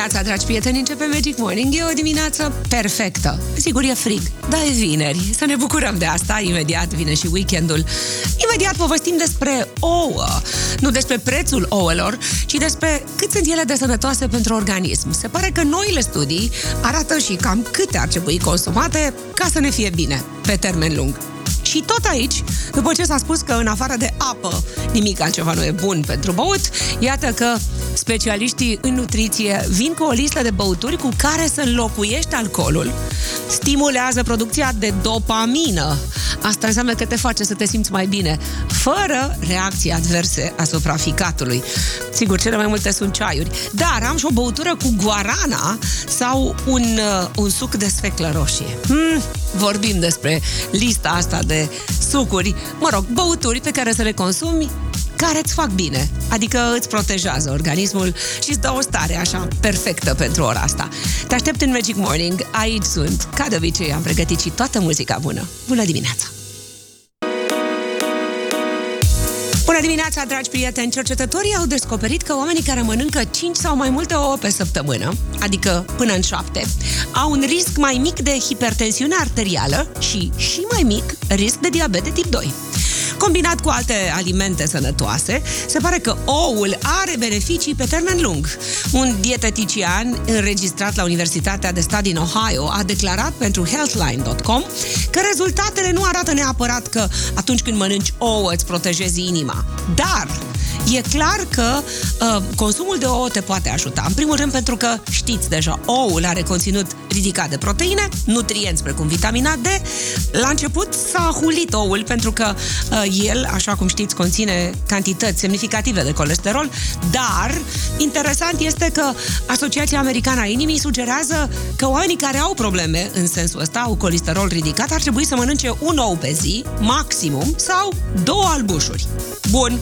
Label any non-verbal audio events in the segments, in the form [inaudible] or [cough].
dimineața, dragi prieteni, începe Magic Morning. E o dimineață perfectă. Sigur, e frig, dar e vineri. Să ne bucurăm de asta. Imediat vine și weekendul. Imediat povestim despre ouă. Nu despre prețul ouălor, ci despre cât sunt ele de sănătoase pentru organism. Se pare că noile studii arată și cam câte ar trebui consumate ca să ne fie bine pe termen lung. Și tot aici, după ce s-a spus că în afară de apă nimic altceva nu e bun pentru băut, iată că specialiștii în nutriție vin cu o listă de băuturi cu care să înlocuiești alcoolul, stimulează producția de dopamină. Asta înseamnă că te face să te simți mai bine, fără reacții adverse asupra ficatului. Sigur, cele mai multe sunt ceaiuri, dar am și o băutură cu guarana sau un, uh, un suc de sfeclă roșie. Hmm, vorbim despre lista asta de sucuri, mă rog, băuturi pe care să le consumi care îți fac bine, adică îți protejează organismul și îți dă o stare așa perfectă pentru ora asta. Te aștept în Magic Morning, aici sunt, ca de obicei am pregătit și toată muzica bună. Bună dimineața! Bună dimineața, dragi prieteni! Cercetătorii au descoperit că oamenii care mănâncă 5 sau mai multe ouă pe săptămână, adică până în 7, au un risc mai mic de hipertensiune arterială și, și mai mic, risc de diabet de tip 2. Combinat cu alte alimente sănătoase, se pare că oul are beneficii pe termen lung. Un dietetician înregistrat la Universitatea de Stat din Ohio a declarat pentru healthline.com că rezultatele nu arată neapărat că atunci când mănânci ouă îți protejezi inima. Dar e clar că uh, consumul de ouă te poate ajuta. În primul rând pentru că știți deja, oul are conținut ridicat de proteine, nutrienți precum vitamina D. La început s-a hulit oul pentru că uh, el, așa cum știți, conține cantități semnificative de colesterol, dar interesant este că Asociația Americană a Inimii sugerează că oamenii care au probleme în sensul ăsta, au colesterol ridicat, ar trebui să mănânce un ou pe zi, maximum, sau două albușuri. Bun,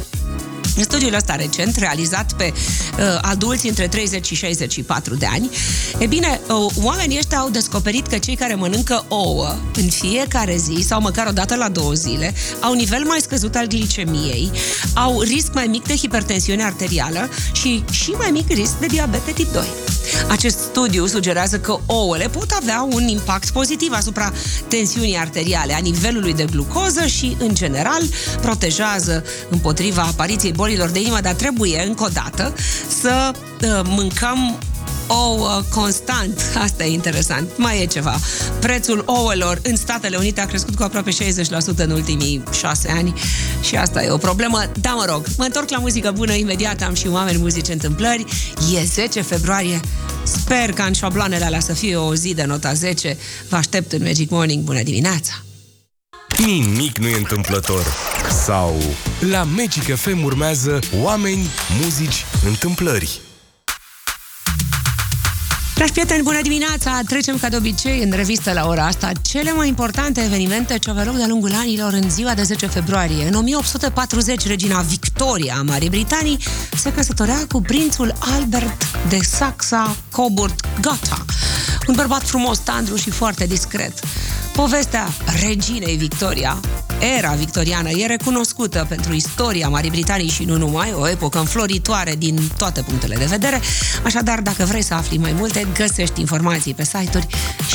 Studiul ăsta recent, realizat pe uh, adulți între 30 și 64 de ani, e bine, uh, oamenii ăștia au descoperit că cei care mănâncă ouă în fiecare zi sau măcar o dată la două zile au nivel mai scăzut al glicemiei, au risc mai mic de hipertensiune arterială și și mai mic risc de diabet de tip 2. Acest studiu sugerează că ouăle pot avea un impact pozitiv asupra tensiunii arteriale, a nivelului de glucoză și, în general, protejează împotriva apariției bolilor de inimă, dar trebuie, încă o dată, să uh, mâncăm ouă constant. Asta e interesant. Mai e ceva. Prețul ouălor în Statele Unite a crescut cu aproape 60% în ultimii șase ani și asta e o problemă. Da, mă rog, mă întorc la muzică bună imediat, am și oameni muzici întâmplări. E 10 februarie. Sper ca în șabloanele alea să fie o zi de nota 10. Vă aștept în Magic Morning. Bună dimineața! Nimic nu e întâmplător. Sau la Magic FM urmează oameni, muzici, întâmplări. Dragi prieteni, bună dimineața! Trecem ca de obicei în revistă la ora asta cele mai importante evenimente ce au loc de-a lungul anilor în ziua de 10 februarie. În 1840, regina Victoria a Marii Britanii se căsătorea cu prințul Albert de Saxa-Coburg-Gotha, un bărbat frumos, tandru și foarte discret. Povestea reginei Victoria, era victoriană, e recunoscută pentru istoria Marii Britanii și nu numai, o epocă înfloritoare din toate punctele de vedere. Așadar, dacă vrei să afli mai multe, găsești informații pe site-uri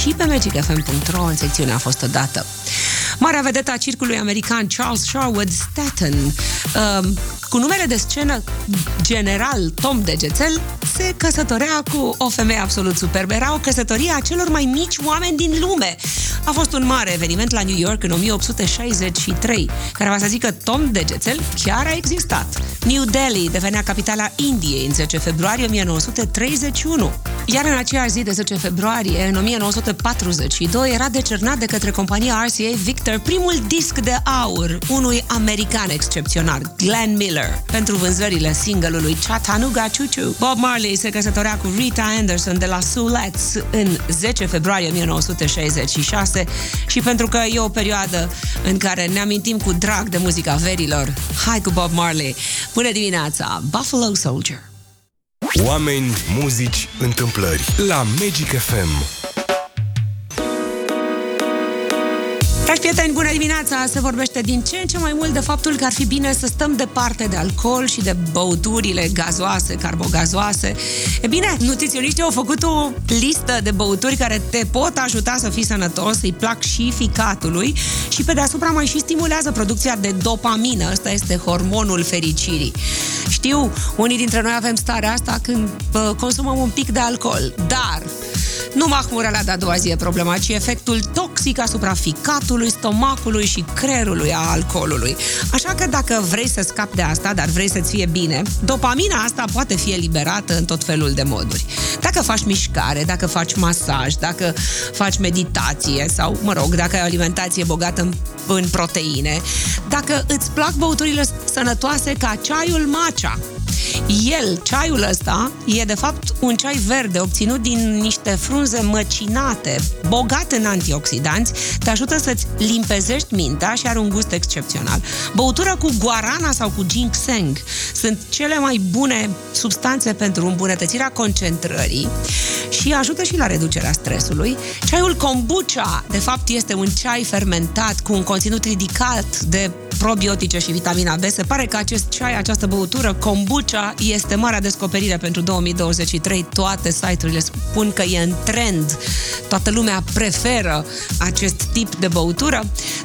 și pe magicfm.ro în secțiunea a fost odată. Marea vedetă a circului american Charles Sherwood Staten, uh, cu numele de scenă general Tom Degețel, se căsătorea cu o femeie absolut superbă. Era o căsătorie a celor mai mici oameni din lume. A fost un mare eveniment la New York în 1863, care va să zică Tom Degețel chiar a existat. New Delhi devenea capitala Indiei în 10 februarie 1931. Iar în aceeași zi de 10 februarie, în 1942, era decernat de către compania RCA Victor primul disc de aur unui american excepțional, Glenn Miller, pentru vânzările single-ului Chattanooga Choo Choo. Bob Marley se căsătorea cu Rita Anderson de la Sulettes în 10 februarie 1966 și pentru că e o perioadă în care ne amintim cu drag de muzica verilor, hai cu Bob Marley. Bună dimineața, Buffalo Soldier! Oameni, muzici, întâmplări la Magic FM. Dragi prieteni, bună dimineața! Se vorbește din ce în ce mai mult de faptul că ar fi bine să stăm departe de alcool și de băuturile gazoase, carbogazoase. E bine, nutriționiștii au făcut o listă de băuturi care te pot ajuta să fii sănătos, îi plac și ficatului și pe deasupra mai și stimulează producția de dopamină. Ăsta este hormonul fericirii. Știu, unii dintre noi avem starea asta când bă, consumăm un pic de alcool, dar nu mahmurele de a doua zi e problema, ci efectul toxic asupra ficatului, stomacului și creierului a alcoolului. Așa că dacă vrei să scapi de asta, dar vrei să-ți fie bine, dopamina asta poate fi eliberată în tot felul de moduri. Dacă faci mișcare, dacă faci masaj, dacă faci meditație sau, mă rog, dacă ai o alimentație bogată în, în proteine, dacă îți plac băuturile sănătoase ca ceaiul matcha, el, ceaiul ăsta, e de fapt un ceai verde obținut din niște frunze măcinate, bogat în antioxidanți, te ajută să-ți limpezești mintea și are un gust excepțional. Băutură cu guarana sau cu ginseng sunt cele mai bune substanțe pentru îmbunătățirea concentrării și ajută și la reducerea stresului. Ceaiul kombucha, de fapt, este un ceai fermentat cu un conținut ridicat de probiotice și vitamina B. Se pare că acest ceai, această băutură, kombucha, este marea descoperire pentru 2023. Toate site-urile spun că e în trend. Toată lumea preferă acest tip de băutură.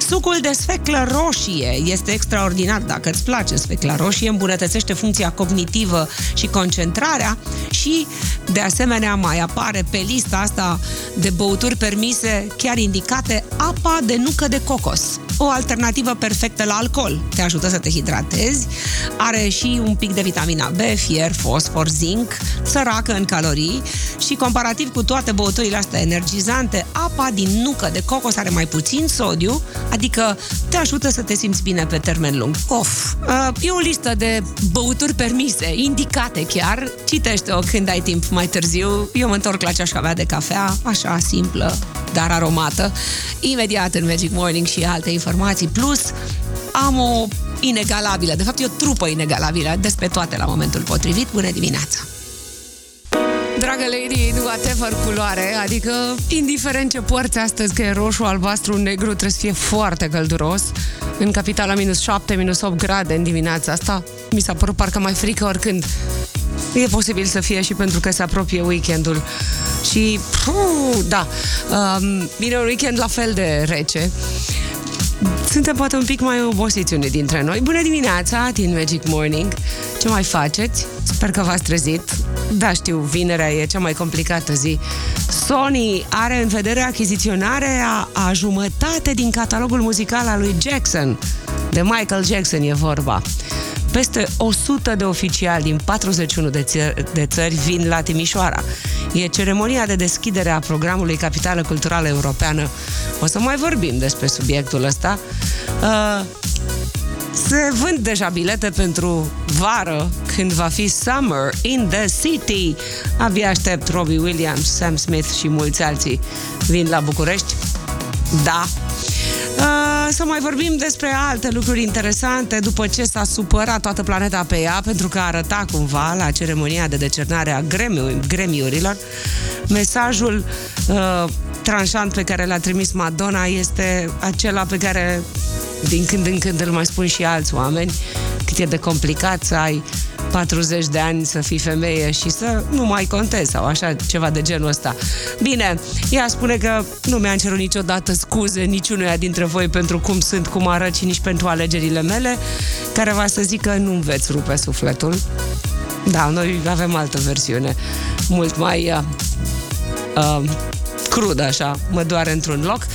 Sucul de sfeclă roșie este extraordinar dacă îți place sfecla roșie, îmbunătățește funcția cognitivă și concentrarea și, de asemenea, mai apare pe lista asta de băuturi permise, chiar indicate, apa de nucă de cocos. O alternativă perfectă la alcool. Te ajută să te hidratezi, are și un pic de vitamina B, fier, fosfor, zinc, săracă în calorii și comparativ cu toate băuturile astea energizante, apa din nucă de cocos are mai puțin sodiu, adică te ajută să te simți bine pe termen lung. Of! Uh, e o listă de băuturi permise, indicate chiar. Citește-o când ai timp mai târziu. Eu mă întorc la ceașca de cafea, așa simplă, dar aromată. Imediat în Magic Morning și alte informații. Plus, am o inegalabilă, de fapt e o trupă inegalabilă, despre toate la momentul potrivit. Bună dimineața! Dragă lady, whatever culoare, adică indiferent ce porți astăzi, că e roșu, albastru, negru, trebuie să fie foarte călduros. În capitala minus 7, minus 8 grade în dimineața asta, mi s-a părut parcă mai frică oricând. E posibil să fie și pentru că se apropie weekendul. Și, puh, da, um, vine un weekend la fel de rece. Suntem poate un pic mai obosiți unii dintre noi. Bună dimineața, din Magic Morning. Ce mai faceți? Sper că v-ați trezit. Da, știu, vinerea e cea mai complicată zi. Sony are în vedere achiziționarea a jumătate din catalogul muzical al lui Jackson. De Michael Jackson e vorba. Peste 100 de oficiali din 41 de, țări, de țări vin la Timișoara. E ceremonia de deschidere a programului Capitală Culturală Europeană. O să mai vorbim despre subiectul ăsta. Uh, se vând deja bilete pentru vară, când va fi Summer in the City. Abia aștept Robbie Williams, Sam Smith și mulți alții vin la București. Da, Uh, să mai vorbim despre alte lucruri interesante după ce s-a supărat toată planeta pe ea pentru că arăta cumva la ceremonia de decernare a gremiurilor mesajul uh, tranșant pe care l-a trimis Madonna este acela pe care din când în când îl mai spun și alți oameni cât e de complicat să ai 40 de ani să fii femeie și să nu mai contezi sau așa, ceva de genul ăsta. Bine, ea spune că nu mi-a cerut niciodată scuze niciunuia dintre voi pentru cum sunt, cum arăt și nici pentru alegerile mele, care va să zică nu veți rupe sufletul. Da, noi avem altă versiune, mult mai uh, uh, crudă așa, mă doare într-un loc,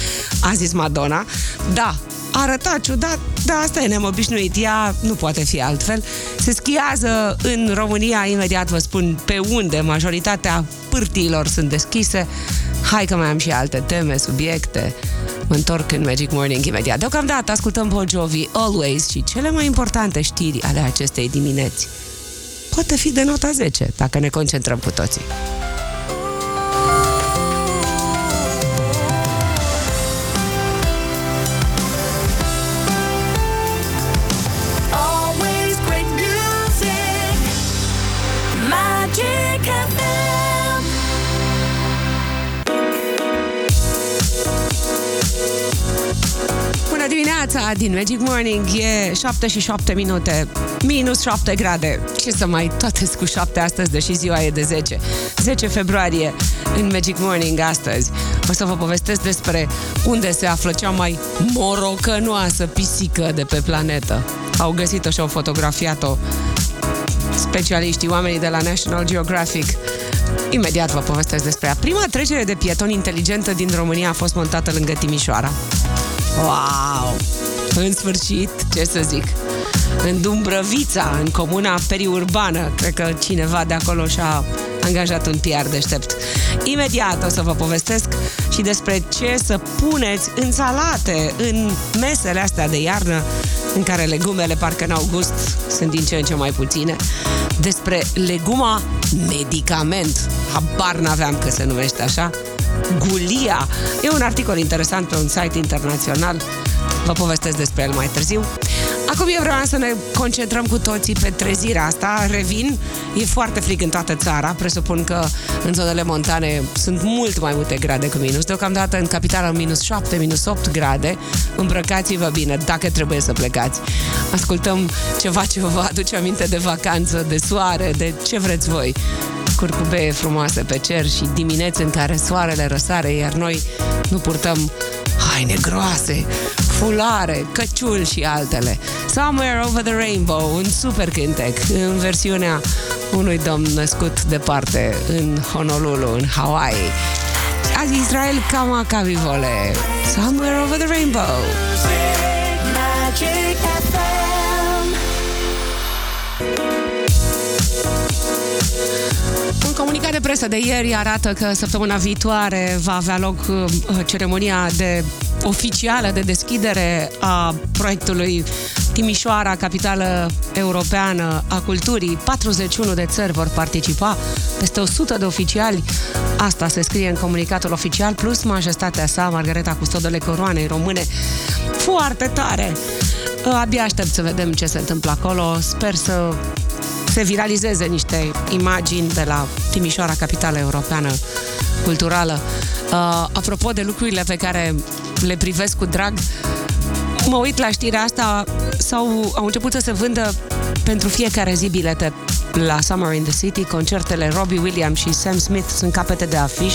a zis Madonna. Da, arăta ciudat, dar asta e neobișnuit, ea nu poate fi altfel. Se schiază în România, imediat vă spun pe unde majoritatea pârtiilor sunt deschise. Hai că mai am și alte teme, subiecte. Mă întorc în Magic Morning imediat. Deocamdată ascultăm Bon Jovi Always și cele mai importante știri ale acestei dimineți. Poate fi de nota 10, dacă ne concentrăm cu toții. Dimineața din Magic Morning e 7 și 7 minute, minus 7 grade. Ce să mai toate cu 7 astăzi, deși ziua e de 10. 10 februarie în Magic Morning astăzi. O să vă povestesc despre unde se află cea mai morocănoasă pisică de pe planetă. Au găsit-o și au fotografiat-o specialiștii, oamenii de la National Geographic. Imediat vă povestesc despre ea. Prima trecere de pieton inteligentă din România a fost montată lângă Timișoara. Wow! În sfârșit, ce să zic, în Dumbrăvița, în comuna periurbană, cred că cineva de acolo și-a angajat un PR deștept. Imediat o să vă povestesc și despre ce să puneți în salate, în mesele astea de iarnă, în care legumele parcă n-au gust, sunt din ce în ce mai puține, despre leguma medicament. Habar n-aveam că se numește așa. Gulia. E un articol interesant pe un site internațional. Vă povestesc despre el mai târziu. Acum eu vreau să ne concentrăm cu toții pe trezirea asta. Revin, e foarte frig în toată țara. Presupun că în zonele montane sunt mult mai multe grade cu minus. Deocamdată în capitală minus 7, minus 8 grade. Îmbrăcați-vă bine dacă trebuie să plecați. Ascultăm ceva ce vă aduce aminte de vacanță, de soare, de ce vreți voi curcubee frumoase pe cer și dimineți în care soarele răsare, iar noi nu purtăm haine groase, fulare, căciul și altele. Somewhere Over the Rainbow, un super cântec în versiunea unui domn născut departe în Honolulu, în Hawaii. Azi Israel Kamakavivole. Somewhere Over the Rainbow. Magic FM. Un comunicat de presă de ieri arată că săptămâna viitoare va avea loc uh, ceremonia de oficială de deschidere a proiectului Timișoara, capitală europeană a culturii. 41 de țări vor participa, peste 100 de oficiali. Asta se scrie în comunicatul oficial, plus majestatea sa, Margareta Custodole Coroanei Române. Foarte tare! Abia aștept să vedem ce se întâmplă acolo. Sper să se viralizeze niște imagini de la Timișoara, capitală europeană culturală. Uh, apropo de lucrurile pe care le privesc cu drag, mă uit la știrea asta sau au început să se vândă pentru fiecare zi bilete la Summer in the City, concertele Robbie Williams și Sam Smith sunt capete de afiș.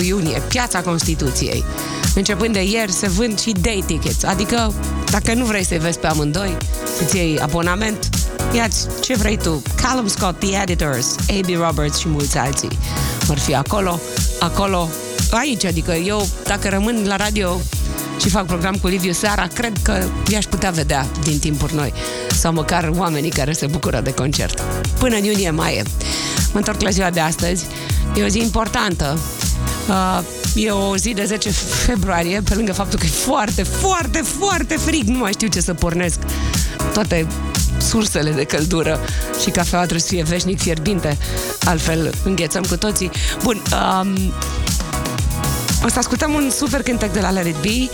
3-4 iunie, Piața Constituției. Începând de ieri se vând și day tickets, adică dacă nu vrei să-i vezi pe amândoi, îți iei abonament, Iați ce vrei tu. Callum Scott, The Editors, A.B. Roberts și mulți alții vor fi acolo, acolo, aici. Adică eu, dacă rămân la radio și fac program cu Liviu seara, cred că i-aș putea vedea din timpuri noi. Sau măcar oamenii care se bucură de concert. Până în iunie, mai Mă întorc la ziua de astăzi. E o zi importantă. Uh, e o zi de 10 februarie, pe lângă faptul că e foarte, foarte, foarte frig. Nu mai știu ce să pornesc. Toate sursele de căldură și cafeaua trebuie să fie veșnic fierbinte, altfel înghețăm cu toții. Bun, um, o să ascultăm un super cântec de la Let It Be,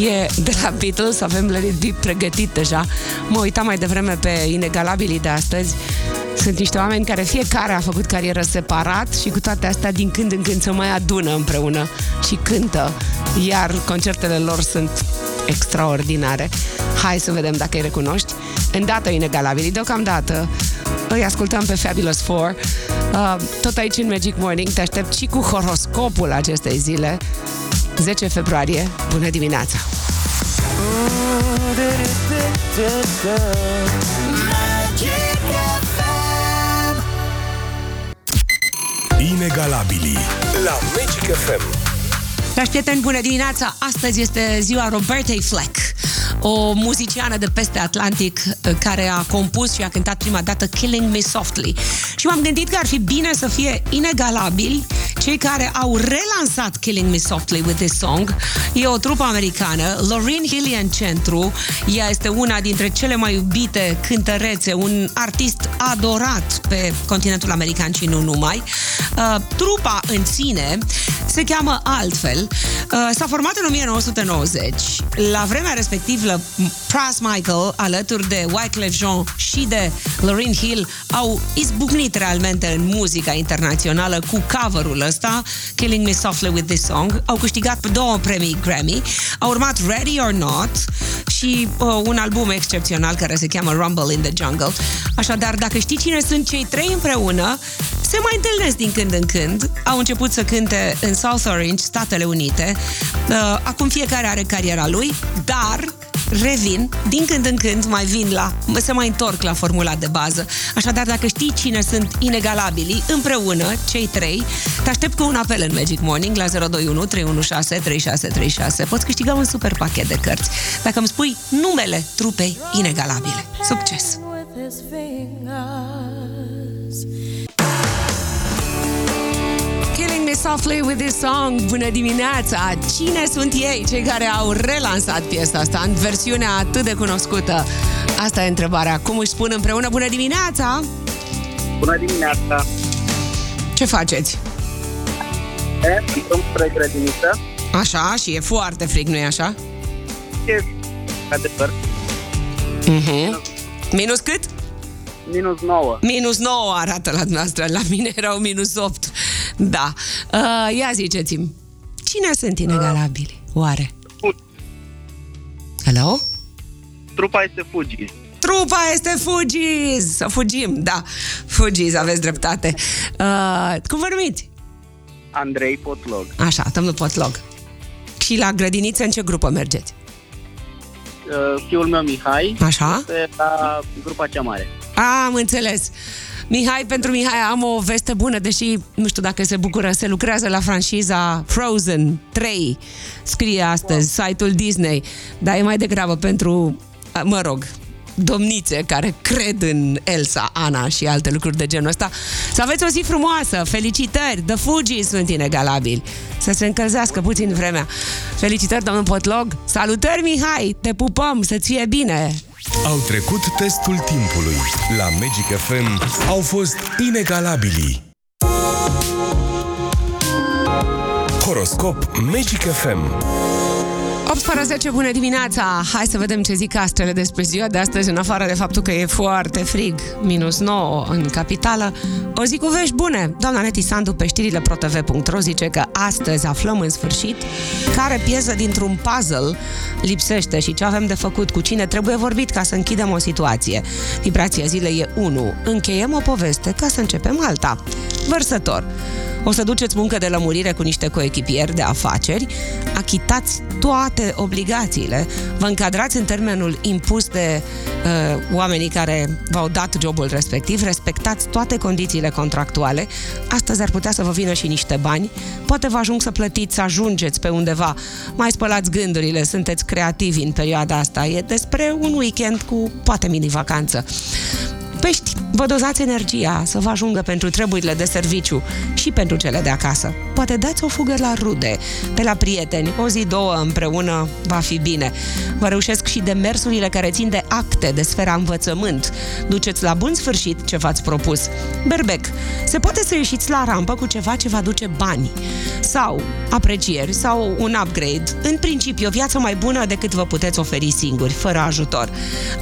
e de la Beatles, avem Let It Be pregătit deja. Mă uitam mai devreme pe inegalabilii de astăzi. Sunt niște oameni care fiecare a făcut carieră separat și cu toate astea din când în când se mai adună împreună și cântă, iar concertele lor sunt extraordinare. Hai să vedem dacă îi recunoști. Îndată inegalabili, deocamdată îi ascultăm pe Fabulous Four. Uh, tot aici în Magic Morning te aștept și cu horoscopul acestei zile. 10 februarie. Bună dimineața! Inegalabili la Magic FM. Dragi prieteni, bună dimineața! Astăzi este ziua Robertei Fleck o muziciană de peste Atlantic uh, care a compus și a cântat prima dată Killing Me Softly. Și m-am gândit că ar fi bine să fie inegalabili cei care au relansat Killing Me Softly with this song. E o trupă americană, Lauryn Hill în centru. Ea este una dintre cele mai iubite cântărețe, un artist adorat pe continentul american și nu numai. Uh, trupa în sine se cheamă altfel. Uh, s-a format în 1990. La vremea respectivă întâmplă, Pras Michael, alături de Wyclef Jean și de Lauryn Hill, au izbucnit realmente în muzica internațională cu cover-ul ăsta, Killing Me Softly With This Song. Au câștigat două premii Grammy. A urmat Ready or Not și uh, un album excepțional care se cheamă Rumble in the Jungle. Așadar, dacă știi cine sunt cei trei împreună, se mai întâlnesc din când în când. Au început să cânte în South Orange, Statele Unite. Uh, acum fiecare are cariera lui, dar revin, din când în când mai vin la, se mai întorc la formula de bază. Așadar, dacă știi cine sunt inegalabili, împreună, cei trei, te aștept cu un apel în Magic Morning la 021 316 3636. Poți câștiga un super pachet de cărți. Dacă îmi spui numele trupei inegalabile. Succes! Me Softly with this song. Bună dimineața! Cine sunt ei, cei care au relansat piesa asta în versiunea atât de cunoscută? Asta e întrebarea. Cum își spun împreună bună dimineața? Bună dimineața! Ce faceți? E, sunt spre grădiniță. Așa, și e foarte frig, nu-i așa? E, adevăr. Uh-huh. Minus cât? Minus 9. Minus 9 arată la noastră. La mine erau minus 8. Da. Uh, ia ziceți-mi, cine sunt inegalabili? Oare? Hello? Trupa este Fuji. Trupa este Fugees! Să fugim, da. Fugees, aveți dreptate. Uh, cum vă numiți? Andrei Potlog. Așa, domnul Potlog. Și la grădiniță în ce grupă mergeți? Uh, fiul meu Mihai Așa? este la grupa cea mare. Am înțeles. Mihai, pentru Mihai am o veste bună, deși nu știu dacă se bucură, se lucrează la franșiza Frozen 3, scrie astăzi, wow. site-ul Disney, dar e mai degrabă pentru, mă rog, domnițe care cred în Elsa, Ana și alte lucruri de genul ăsta. Să aveți o zi frumoasă! Felicitări! The Fuji sunt inegalabili! Să se încălzească puțin vremea. Felicitări, domnul Potlog! Salutări, Mihai! Te pupăm! Să-ți fie bine! Au trecut testul timpului. La Magic FM au fost inegalabili. Horoscop Magic FM 8 fără 10, bună dimineața! Hai să vedem ce zic astrele despre ziua de astăzi, în afară de faptul că e foarte frig, minus 9 în capitală. O zi cu vești bune! Doamna Neti Sandu pe știrile protv.ro zice că astăzi aflăm în sfârșit care piesă dintr-un puzzle lipsește și ce avem de făcut, cu cine trebuie vorbit ca să închidem o situație. Vibrația zilei e 1. Încheiem o poveste ca să începem alta. Vărsător. O să duceți muncă de lămurire cu niște coechipieri de afaceri, achitați toate obligațiile, vă încadrați în termenul impus de uh, oamenii care v-au dat jobul respectiv, respectați toate condițiile contractuale. Astăzi ar putea să vă vină și niște bani, poate vă ajung să plătiți, să ajungeți pe undeva, mai spălați gândurile, sunteți creativi în perioada asta. E despre un weekend cu poate mini-vacanță. Pești, vă dozați energia să vă ajungă pentru treburile de serviciu și pentru cele de acasă. Poate dați o fugă la rude, pe la prieteni, o zi, două împreună va fi bine. Vă reușesc și demersurile care țin de acte, de sfera învățământ. Duceți la bun sfârșit ce v-ați propus. Berbec, se poate să ieșiți la rampă cu ceva ce vă aduce bani sau aprecieri sau un upgrade. În principiu, o viață mai bună decât vă puteți oferi singuri, fără ajutor.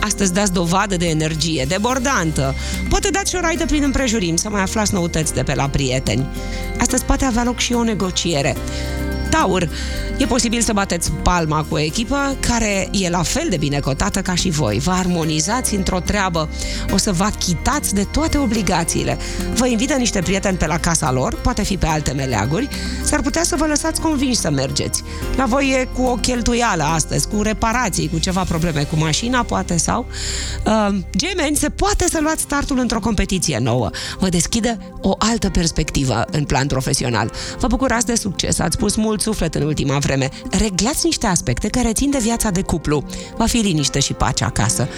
Astăzi dați dovadă de energie, de bordan, interesantă. Poate dați și o raidă prin împrejurim să mai aflați noutăți de pe la prieteni. Astăzi poate avea loc și o negociere. Taur, e posibil să bateți palma cu o echipă care e la fel de bine cotată ca și voi. Vă armonizați într-o treabă, o să vă achitați de toate obligațiile. Vă invită niște prieteni pe la casa lor, poate fi pe alte meleaguri, s-ar putea să vă lăsați convinși să mergeți. La voi e cu o cheltuială astăzi, cu reparații, cu ceva probleme cu mașina, poate sau... Uh, gemeni, se poate să luați startul într-o competiție nouă. Vă deschide o altă perspectivă în plan profesional. Vă bucurați de succes, ați pus mult suflet în ultima vreme. Reglați niște aspecte care țin de viața de cuplu. Va fi liniște și pace acasă.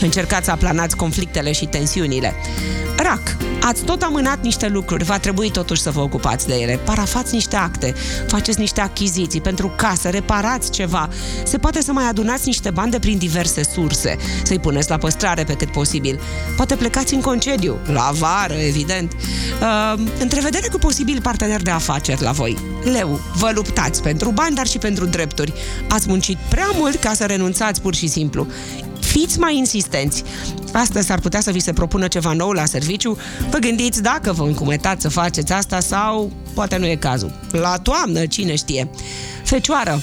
Încercați să aplanați conflictele și tensiunile. Rac, ați tot amânat niște lucruri, va trebui totuși să vă ocupați de ele. Parafați niște acte, faceți niște achiziții pentru casă, reparați ceva. Se poate să mai adunați niște bani de prin diverse surse, să-i puneți la păstrare pe cât posibil. Poate plecați în concediu, la vară, evident. Uh, întrevedere cu posibil partener de afaceri la voi. Leu, vă luptați pentru bani, dar și pentru drepturi. Ați muncit prea mult ca să renunțați pur și simplu. Fiți mai insistenți. Astăzi s-ar putea să vi se propună ceva nou la serviciu. Vă gândiți dacă vă încumetați să faceți asta sau poate nu e cazul. La toamnă, cine știe. Fecioară,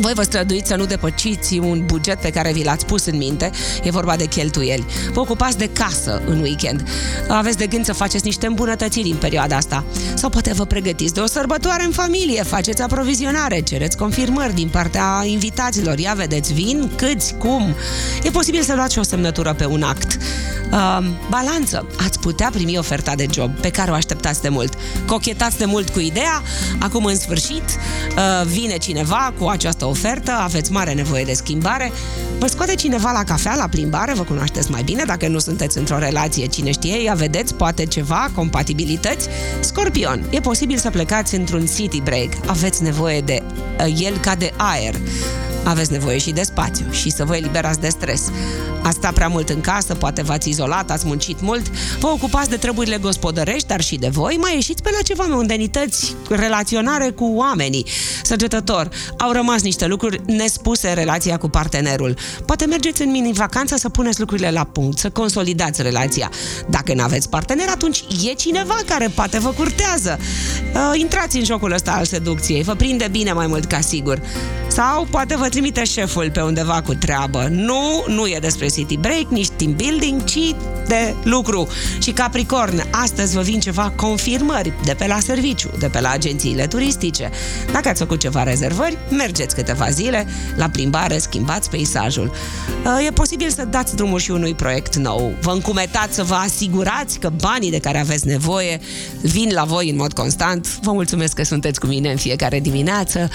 voi vă străduiți să nu depăciți un buget pe care vi l-ați pus în minte, e vorba de cheltuieli. Vă ocupați de casă în weekend. Aveți de gând să faceți niște îmbunătățiri în perioada asta. Sau poate vă pregătiți de o sărbătoare în familie, faceți aprovizionare, cereți confirmări din partea invitaților. Ia vedeți, vin, câți, cum. E posibil să luați și o semnătură pe un act. Uh, balanță. Ați putea primi oferta de job pe care o așteptați de mult. Cochetați de mult cu ideea, acum în sfârșit uh, vine cineva cu această ofertă, aveți mare nevoie de schimbare, vă scoate cineva la cafea, la plimbare, vă cunoașteți mai bine, dacă nu sunteți într-o relație, cine știe, ia vedeți, poate ceva, compatibilități. Scorpion, e posibil să plecați într-un city break, aveți nevoie de uh, el ca de aer aveți nevoie și de spațiu și să vă eliberați de stres. Ați stat prea mult în casă, poate v-ați izolat, ați muncit mult, vă ocupați de treburile gospodărești, dar și de voi, mai ieșiți pe la ceva mondenități, relaționare cu oamenii. Săgetător, au rămas niște lucruri nespuse în relația cu partenerul. Poate mergeți în mini-vacanță să puneți lucrurile la punct, să consolidați relația. Dacă nu aveți partener, atunci e cineva care poate vă curtează. Uh, intrați în jocul ăsta al seducției, vă prinde bine mai mult ca sigur. Sau poate vă trimite șeful pe undeva cu treabă. Nu, nu e despre city break, nici team building, ci de lucru. Și Capricorn, astăzi vă vin ceva confirmări de pe la serviciu, de pe la agențiile turistice. Dacă ați făcut ceva rezervări, mergeți câteva zile la plimbare, schimbați peisajul. E posibil să dați drumul și unui proiect nou. Vă încumetați să vă asigurați că banii de care aveți nevoie vin la voi în mod constant. Vă mulțumesc că sunteți cu mine în fiecare dimineață.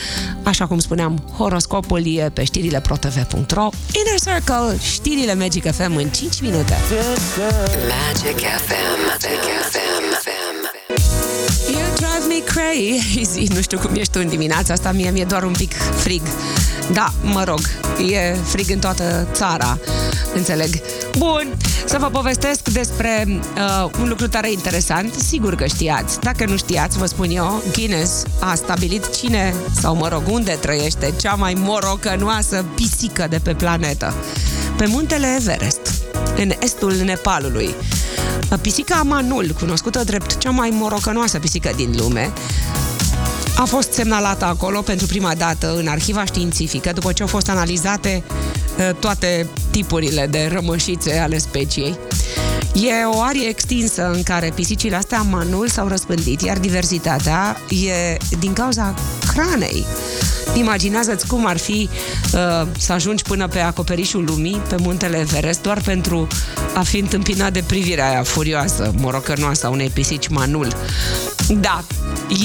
Așa cum spuneam, horoscopul e pe știrile protv.ro Inner Circle, știrile Magic FM în 5 minute. Magic FM. Magic FM. You drive me crazy. [laughs] Nu știu cum ești tu în dimineața asta, mie mi-e doar un pic frig. Da, mă rog, e frig în toată țara, înțeleg. Bun, să vă povestesc despre uh, un lucru tare interesant. Sigur că știați. Dacă nu știați, vă spun eu, Guinness a stabilit cine, sau mă rog, unde trăiește cea mai morocănoasă pisică de pe planetă. Pe muntele Everest, în estul Nepalului. Pisica Amanul, cunoscută drept cea mai morocănoasă pisică din lume, a fost semnalată acolo pentru prima dată în arhiva științifică, după ce au fost analizate uh, toate tipurile de rămășițe ale speciei. E o arie extinsă în care pisicile astea manul s-au răspândit, iar diversitatea e din cauza hranei. Imaginează-ți cum ar fi uh, să ajungi până pe acoperișul lumii, pe muntele Everest, doar pentru a fi întâmpinat de privirea aia furioasă, morocănoasă a unei pisici manul. Da,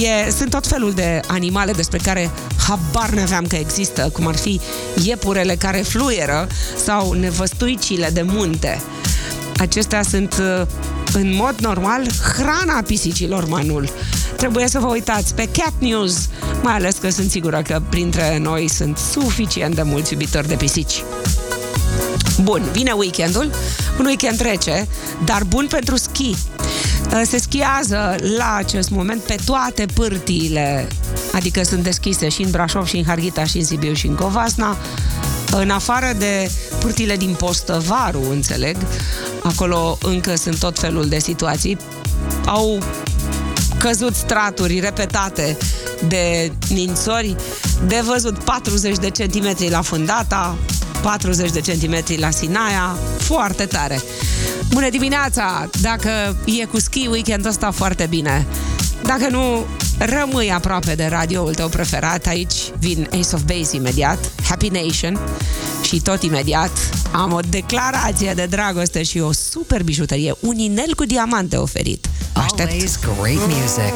e, sunt tot felul de animale despre care habar n-aveam că există, cum ar fi iepurele care fluieră sau nevăstuicile de munte. Acestea sunt uh, în mod normal hrana pisicilor manul. Trebuie să vă uitați pe Cat News, mai ales că sunt sigură că printre noi sunt suficient de mulți iubitori de pisici. Bun, vine weekendul, un weekend rece, dar bun pentru schi. Uh, se schiază la acest moment pe toate pârtiile, adică sunt deschise și în Brașov, și în Harghita, și în Sibiu, și în Covasna, în afară de pârtile din Postăvaru, înțeleg, acolo încă sunt tot felul de situații, au căzut straturi repetate de nințori, de văzut 40 de centimetri la fundata, 40 de centimetri la Sinaia, foarte tare. Bună dimineața! Dacă e cu ski weekendul ăsta, foarte bine. Dacă nu, rămâi aproape de radioul tău preferat. Aici vin Ace of Base imediat, Happy Nation și tot imediat am o declarație de dragoste și o super bijuterie, un inel cu diamante oferit. Aștept! Always great music.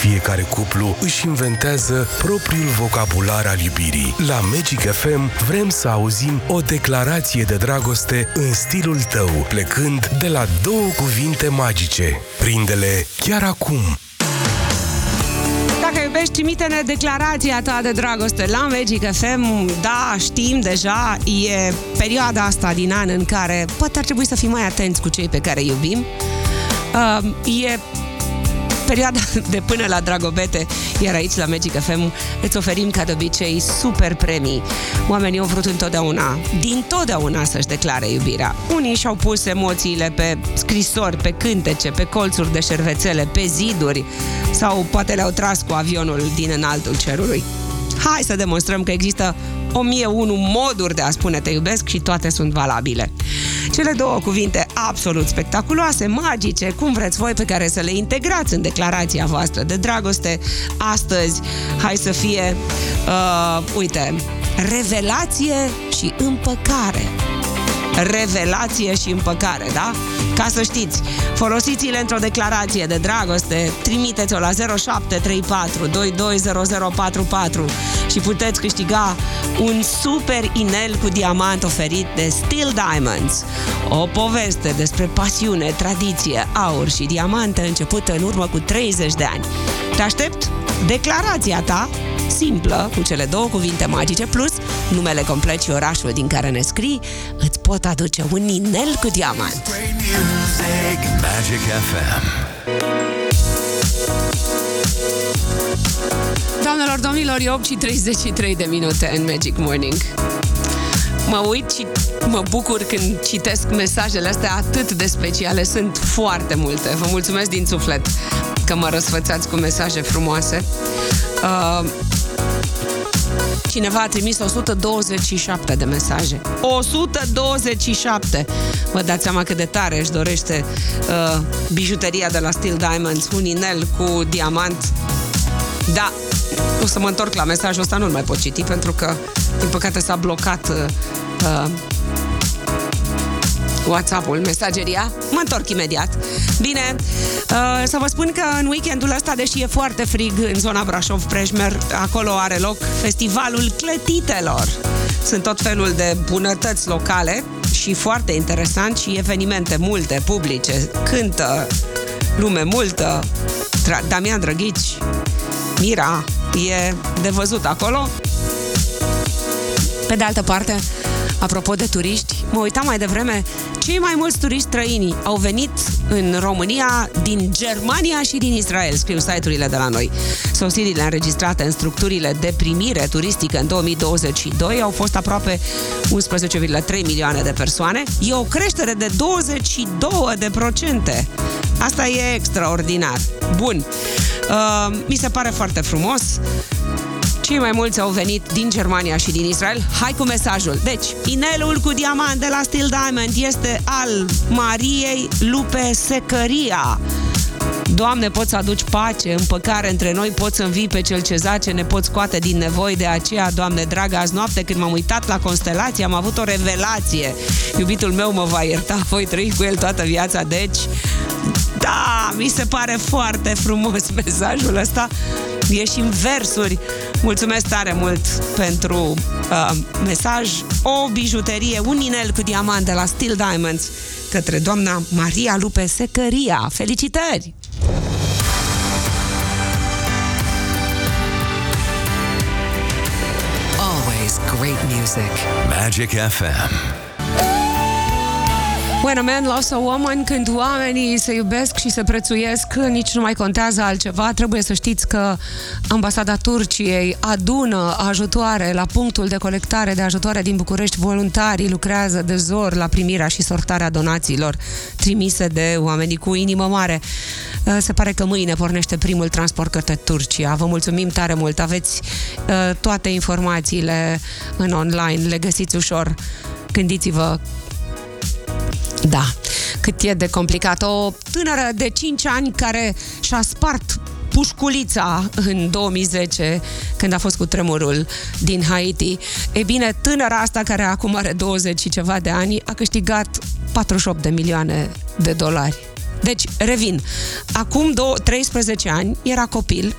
Fiecare cuplu își inventează propriul vocabular al iubirii. La Magic FM vrem să auzim o declarație de dragoste în stilul tău, plecând de la două cuvinte magice. Prinde-le chiar acum! Dacă iubești, trimite-ne declarația ta de dragoste la Magic FM. Da, știm deja, e perioada asta din an în care poate ar trebui să fim mai atenți cu cei pe care iubim. Uh, e Perioada de până la Dragobete, iar aici la Magic FM îți oferim ca de obicei super premii. Oamenii au vrut întotdeauna, din totdeauna să-și declare iubirea. Unii și-au pus emoțiile pe scrisori, pe cântece, pe colțuri de șervețele, pe ziduri sau poate le-au tras cu avionul din înaltul cerului. Hai să demonstrăm că există 1001 moduri de a spune te iubesc și toate sunt valabile. Cele două cuvinte absolut spectaculoase, magice, cum vreți voi, pe care să le integrați în declarația voastră de dragoste astăzi, hai să fie, uh, uite, revelație și împăcare revelație și împăcare, da? Ca să știți, folosiți-le într-o declarație de dragoste, trimiteți-o la 0734 220044 și puteți câștiga un super inel cu diamant oferit de Steel Diamonds. O poveste despre pasiune, tradiție, aur și diamante începută în urmă cu 30 de ani. Te aștept? Declarația ta simplă, cu cele două cuvinte magice, plus numele complet și orașul din care ne scrii, îți pot aduce un inel cu diamant. Great music. Magic FM. Doamnelor, domnilor, e 8 și 33 de minute în Magic Morning. Mă uit și mă bucur când citesc mesajele astea atât de speciale. Sunt foarte multe. Vă mulțumesc din suflet că mă răsfățați cu mesaje frumoase. Uh, cineva a trimis 127 de mesaje. 127! Vă dați seama cât de tare își dorește uh, bijuteria de la Steel Diamonds, un inel cu diamant. Da, o să mă întorc la mesajul ăsta, nu-l mai pot citi pentru că, din păcate, s-a blocat uh, uh, WhatsApp-ul, mesageria. Mă întorc imediat. Bine, uh, să vă spun că în weekendul ăsta, deși e foarte frig în zona Brașov-Prejmer, acolo are loc Festivalul Clătitelor. Sunt tot felul de bunătăți locale și foarte interesant și evenimente multe, publice. Cântă lume multă. Tra- Damian Drăghici, Mira, e de văzut acolo. Pe de altă parte, apropo de turiști, mă uitam mai devreme, cei mai mulți turiști străini au venit în România din Germania și din Israel, scriu site-urile de la noi. Sosirile înregistrate în structurile de primire turistică în 2022 au fost aproape 11,3 milioane de persoane. E o creștere de 22 de procente. Asta e extraordinar. Bun. Uh, mi se pare foarte frumos. Cei mai mulți au venit din Germania și din Israel. Hai cu mesajul. Deci, inelul cu diamant de la Steel Diamond este al Mariei Lupe Secăria. Doamne, poți să aduci pace, împăcare între noi, poți să învii pe cel ce zace, ne poți scoate din nevoi de aceea, Doamne dragă, azi noapte când m-am uitat la constelație, am avut o revelație. Iubitul meu mă va ierta, [laughs] voi trăi cu el toată viața, deci da, mi se pare foarte frumos [laughs] mesajul ăsta. E și în versuri. Mulțumesc tare mult pentru uh, mesaj. O bijuterie, un inel cu diamant de la Steel Diamonds către doamna Maria Lupe Secăria. Felicitări! Great music. Magic FM. When a man loves a woman, când oamenii se iubesc și se prețuiesc, nici nu mai contează altceva. Trebuie să știți că ambasada Turciei adună ajutoare la punctul de colectare de ajutoare din București. Voluntarii lucrează de zor la primirea și sortarea donațiilor trimise de oamenii cu inimă mare. Se pare că mâine pornește primul transport către Turcia. Vă mulțumim tare mult. Aveți uh, toate informațiile în online, le găsiți ușor. Gândiți-vă da, cât e de complicat. O tânără de 5 ani care și-a spart pușculița în 2010, când a fost cu tremurul din Haiti. E bine, tânăra asta, care acum are 20 și ceva de ani, a câștigat 48 de milioane de dolari. Deci, revin. Acum două, 13 ani, era copil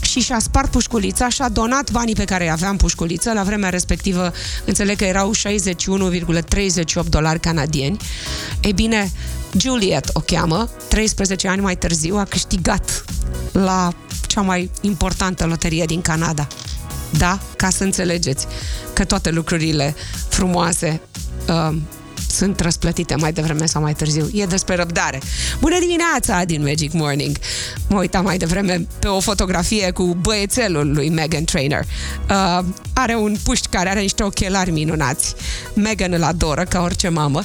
și și-a spart pușculița și a donat banii pe care îi aveam pușculiță. La vremea respectivă, înțeleg că erau 61,38 dolari canadieni. Ei bine, Juliet o cheamă, 13 ani mai târziu a câștigat la cea mai importantă loterie din Canada. Da? Ca să înțelegeți că toate lucrurile frumoase uh, sunt răsplătite mai devreme sau mai târziu. E despre răbdare. Bună dimineața din Magic Morning! Mă uitam mai devreme pe o fotografie cu băiețelul lui Megan Trainer. Uh, are un puști care are niște ochelari minunați. Megan îl adoră ca orice mamă.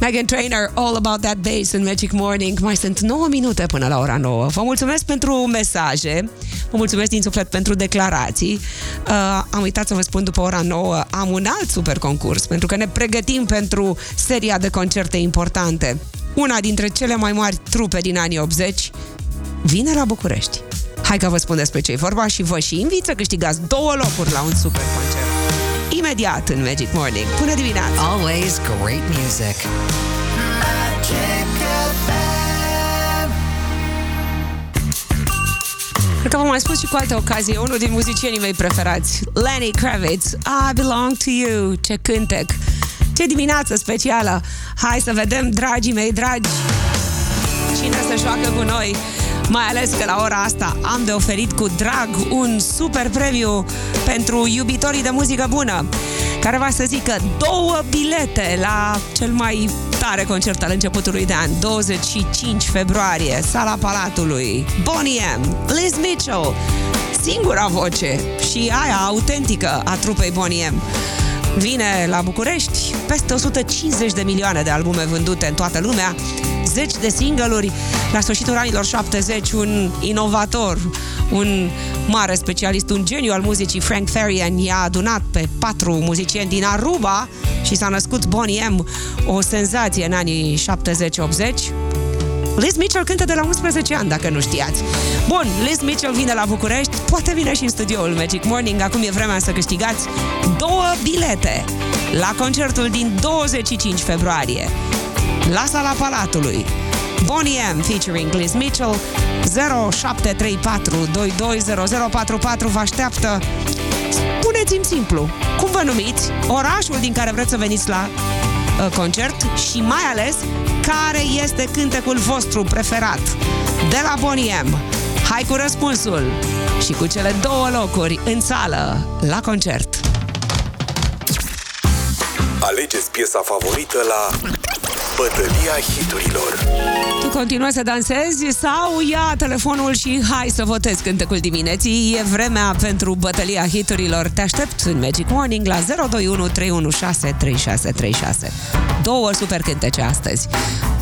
Megan Trainer, All About That Bass în Magic Morning. Mai sunt 9 minute până la ora 9. Vă mulțumesc pentru mesaje. Vă mulțumesc din suflet pentru declarații. Uh, am uitat să vă spun după ora 9, am un alt super concurs, pentru că ne pregătim pentru seria de concerte importante. Una dintre cele mai mari trupe din anii 80 vine la București. Hai că vă spun despre ce e vorba și vă și invit să câștigați două locuri la un super concert. Imediat în Magic Morning. Până dimineața! Always great music. Cred că v-am mai spus și cu alte ocazii, e unul din muzicienii mei preferați, Lenny Kravitz, I Belong to You, ce cântec! Ce dimineață specială! Hai să vedem, dragii mei dragi, cine se joacă cu noi. Mai ales că la ora asta am de oferit cu drag un super premiu pentru iubitorii de muzică bună, care va să zică două bilete la cel mai tare concert al începutului de an, 25 februarie, Sala Palatului, Bonnie M, Liz Mitchell, singura voce și aia autentică a trupei Bonnie M vine la București, peste 150 de milioane de albume vândute în toată lumea, zeci de single-uri, la sfârșitul anilor 70, un inovator, un mare specialist, un geniu al muzicii, Frank Farian, i-a adunat pe patru muzicieni din Aruba și s-a născut Bonnie M, o senzație în anii 70-80. Liz Mitchell cântă de la 11 ani, dacă nu știați. Bun, Liz Mitchell vine la București, poate vine și în studioul Magic Morning, acum e vremea să câștigați două bilete la concertul din 25 februarie la Sala Palatului. Bonnie M featuring Liz Mitchell 0734 220044 vă așteaptă Spuneți-mi simplu, cum vă numiți, orașul din care vreți să veniți la uh, concert și mai ales care este cântecul vostru preferat de la Bonnie M. Hai cu răspunsul și cu cele două locuri în sală la concert. Alegeți piesa favorită la Bătălia hiturilor. Tu continuă să dansezi sau ia telefonul și hai să votezi cântecul dimineții. E vremea pentru bătălia hiturilor. Te aștept în Magic Morning la 021 316 3636. Două super cântece astăzi.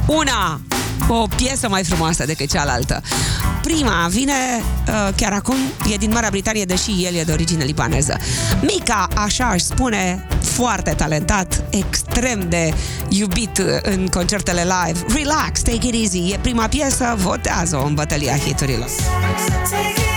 Una o piesă mai frumoasă decât cealaltă. Prima vine uh, chiar acum, e din Marea Britanie, deși el e de origine libaneză. Mica, așa își spune, foarte talentat, extrem de iubit în concertele live. Relax, take it easy, e prima piesă, votează-o în bătălia hiturilor. Take it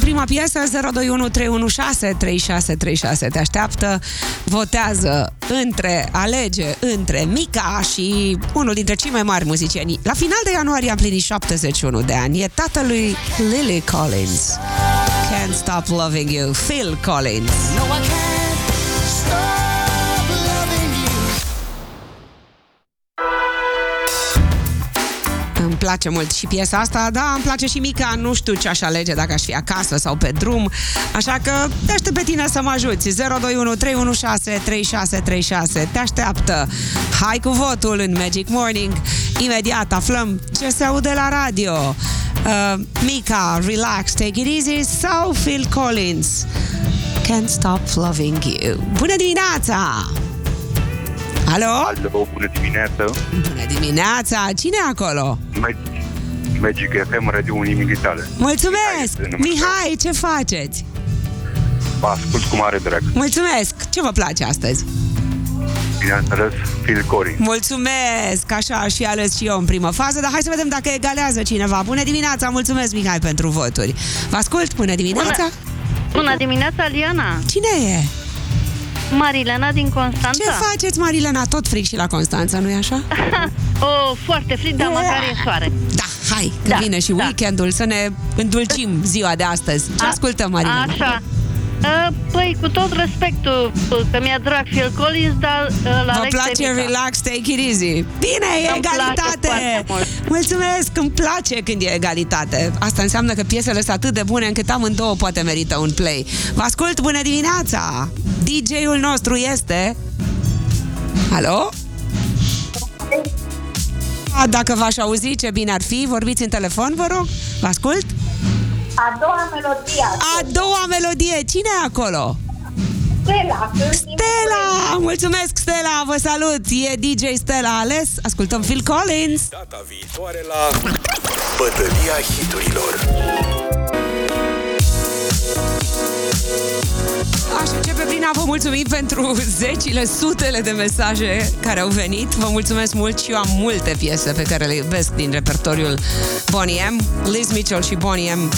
prima piesă, 021 316 3636 te așteaptă, votează între, alege între Mica și unul dintre cei mai mari muzicieni. La final de ianuarie a plinit 71 de ani, e tatălui Lily Collins. Can't Stop Loving You, Phil Collins. No, I can't Îmi place mult și piesa asta, da, îmi place și Mica, nu știu ce aș alege dacă aș fi acasă sau pe drum, așa că te aștept pe tine să mă ajuți. 021 316 3636 te așteaptă. Hai cu votul în Magic Morning. Imediat aflăm ce se aude la radio. Uh, Mica, Relax, Take It Easy sau Phil Collins. Can't Stop Loving You. Bună dimineața! Alo? Alo, bună dimineața! Bună dimineața! Cine e acolo? Mag- Magic FM, Radio Unii Militare. Mulțumesc! Mihai, Mihai, ce faceți? Vă ascult cu mare drag. Mulțumesc! Ce vă place astăzi? Bineînțeles, Phil Collins. Mulțumesc! Așa aș fi ales și eu în primă fază, dar hai să vedem dacă egalează cineva. Bună dimineața! Mulțumesc, Mihai, pentru voturi. Vă ascult, bună dimineața! Bună dimineața, Liana! Cine e? Marilena din Constanța. Ce faceți, Marilena? Tot frig și la Constanța, nu-i așa? [laughs] O, foarte frig, dar măcar e soare. Da, hai, că Da, vine și da. weekendul să ne îndulcim ziua de astăzi. Ce A- ascultăm, Marilena? Așa. Uh, Păi, cu tot respectul uh, că mi-a drag Phil Collins, dar uh, la Vă Alex place Tenica. relax, take it easy. Bine, e Îmi place egalitate. foarte mult. Mulțumesc, îmi place când e egalitate. Asta înseamnă că piesele sunt atât de bune încât amândouă poate merită un play. Vă ascult, bună dimineața! DJ-ul nostru este... Alo? A, dacă v-aș auzi, ce bine ar fi, vorbiți în telefon, vă rog. Vă ascult? A doua melodie. A doua melodie, cine e acolo? Stella. sunt din Stella! Mulțumesc, Stella! Vă salut! E DJ Stella ales. Ascultăm Phil Collins. Data viitoare la Bătălia hiturilor. Aș începe prin a vă mulțumi pentru zecile, sutele de mesaje care au venit. Vă mulțumesc mult și eu am multe piese pe care le iubesc din repertoriul Bonnie M. Liz Mitchell și Bonnie M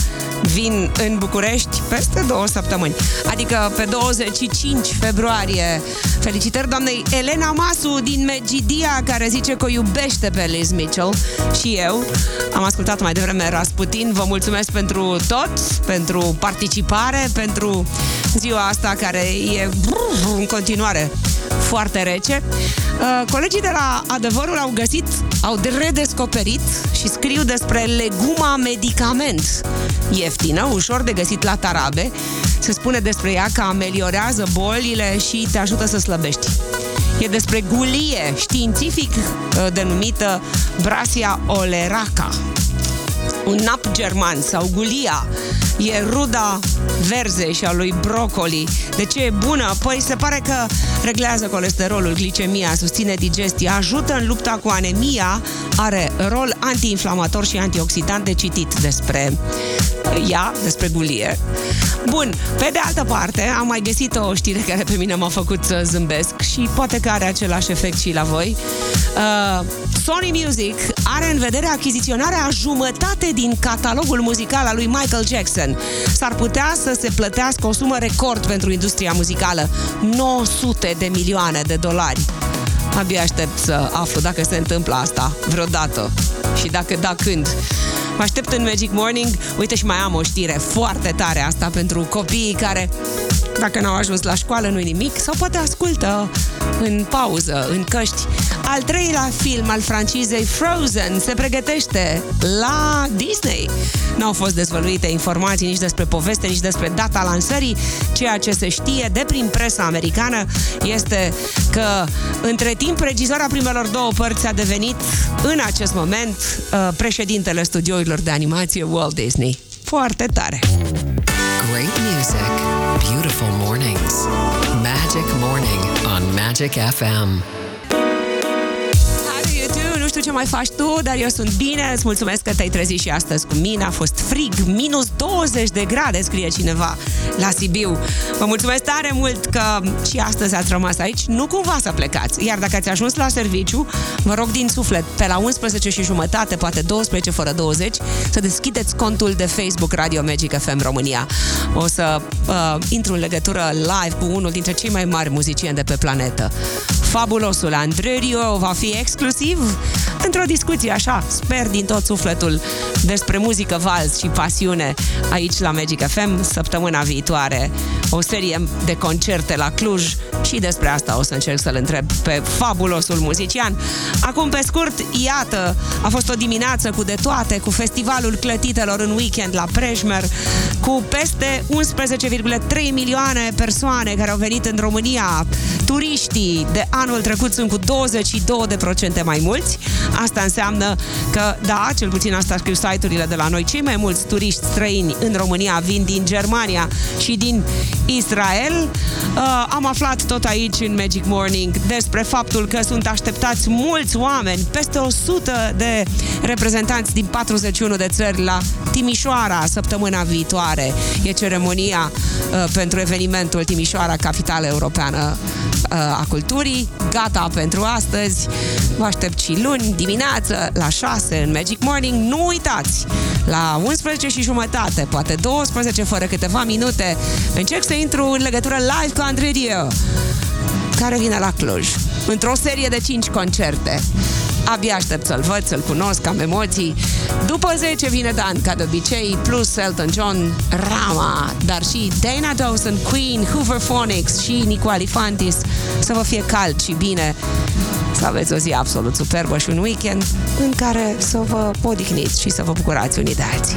vin în București peste două săptămâni. Adică pe 25 februarie. Felicitări doamnei Elena Masu din Megidia care zice că o iubește pe Liz Mitchell și eu. Am ascultat mai devreme Rasputin. Vă mulțumesc pentru tot, pentru participare, pentru ziua asta care e brr, în continuare foarte rece. Uh, Colegii de la Adevărul au găsit, au redescoperit și scriu despre leguma medicament. Ieftină, ușor de găsit la tarabe. Se spune despre ea că ameliorează bolile și te ajută să slăbești. E despre gulie științific uh, denumită Brasia oleraca un nap german sau gulia e ruda verze și a lui brocoli. De ce e bună? Păi se pare că reglează colesterolul, glicemia, susține digestia, ajută în lupta cu anemia, are rol antiinflamator și antioxidant de citit despre ea, despre gulie. Bun, pe de altă parte, am mai găsit o știre care pe mine m-a făcut să zâmbesc și poate că are același efect și la voi. Uh, Sony Music are în vedere achiziționarea a jumătate din catalogul muzical al lui Michael Jackson. S-ar putea să se plătească o sumă record pentru industria muzicală, 900 de milioane de dolari. Abia aștept să aflu dacă se întâmplă asta vreodată și dacă da, când. Mă aștept în Magic Morning. Uite și mai am o știre foarte tare asta pentru copiii care, dacă n-au ajuns la școală, nu-i nimic, sau poate ascultă în pauză, în căști. Al treilea film al francizei Frozen se pregătește la Disney. Nu au fost dezvăluite informații nici despre poveste, nici despre data lansării. Ceea ce se știe de prin presa americană este că între timp regizoarea primelor două părți a devenit în acest moment uh, președintele studioilor de animație Walt Disney. Foarte tare! Great music, beautiful mornings. Magic Morning on Magic FM. Știu ce mai faci tu, dar eu sunt bine. Îți mulțumesc că te-ai trezit și astăzi cu mine. A fost frig, minus 20 de grade, scrie cineva la Sibiu. Vă mulțumesc tare mult că și astăzi ați rămas aici. Nu cumva să plecați. Iar dacă ați ajuns la serviciu, vă rog din suflet, pe la 11 și jumătate, poate 12 fără 20, să deschideți contul de Facebook Radio Magic FM România. O să uh, intru în legătură live cu unul dintre cei mai mari muzicieni de pe planetă. Fabulosul Andrei Rio va fi exclusiv într-o discuție așa, sper din tot sufletul, despre muzică, vals și pasiune aici la Magic FM săptămâna viitoare. O serie de concerte la Cluj și despre asta o să încerc să-l întreb pe fabulosul muzician. Acum, pe scurt, iată, a fost o dimineață cu de toate, cu festivalul clătitelor în weekend la Prejmer, cu peste 11,3 milioane persoane care au venit în România. Turiștii de anul trecut sunt cu 22% mai mulți. Asta înseamnă că, da, cel puțin asta scriu site-urile de la noi, cei mai mulți turiști străini în România vin din Germania și din Israel. Uh, am aflat tot aici în Magic Morning despre faptul că sunt așteptați mulți oameni, peste 100 de reprezentanți din 41 de țări la Timișoara săptămâna viitoare. E ceremonia uh, pentru evenimentul Timișoara, capitală europeană uh, a culturii. Gata pentru astăzi. Vă aștept și luni dimineață la 6 în Magic Morning. Nu uitați, la 11 și jumătate, poate 12 fără câteva minute, încerc să intru în legătură live cu Andrei Dio, care vine la Cluj, într-o serie de 5 concerte. Abia aștept să-l văd, să-l cunosc, am emoții. După 10 vine Dan, ca de obicei, plus Elton John, Rama, dar și Dana Dawson, Queen, Hoover Phonics și Nico Alifantis. Să vă fie cald și bine, să aveți o zi absolut superbă și un weekend în care să vă podihniți și să vă bucurați unii de alții.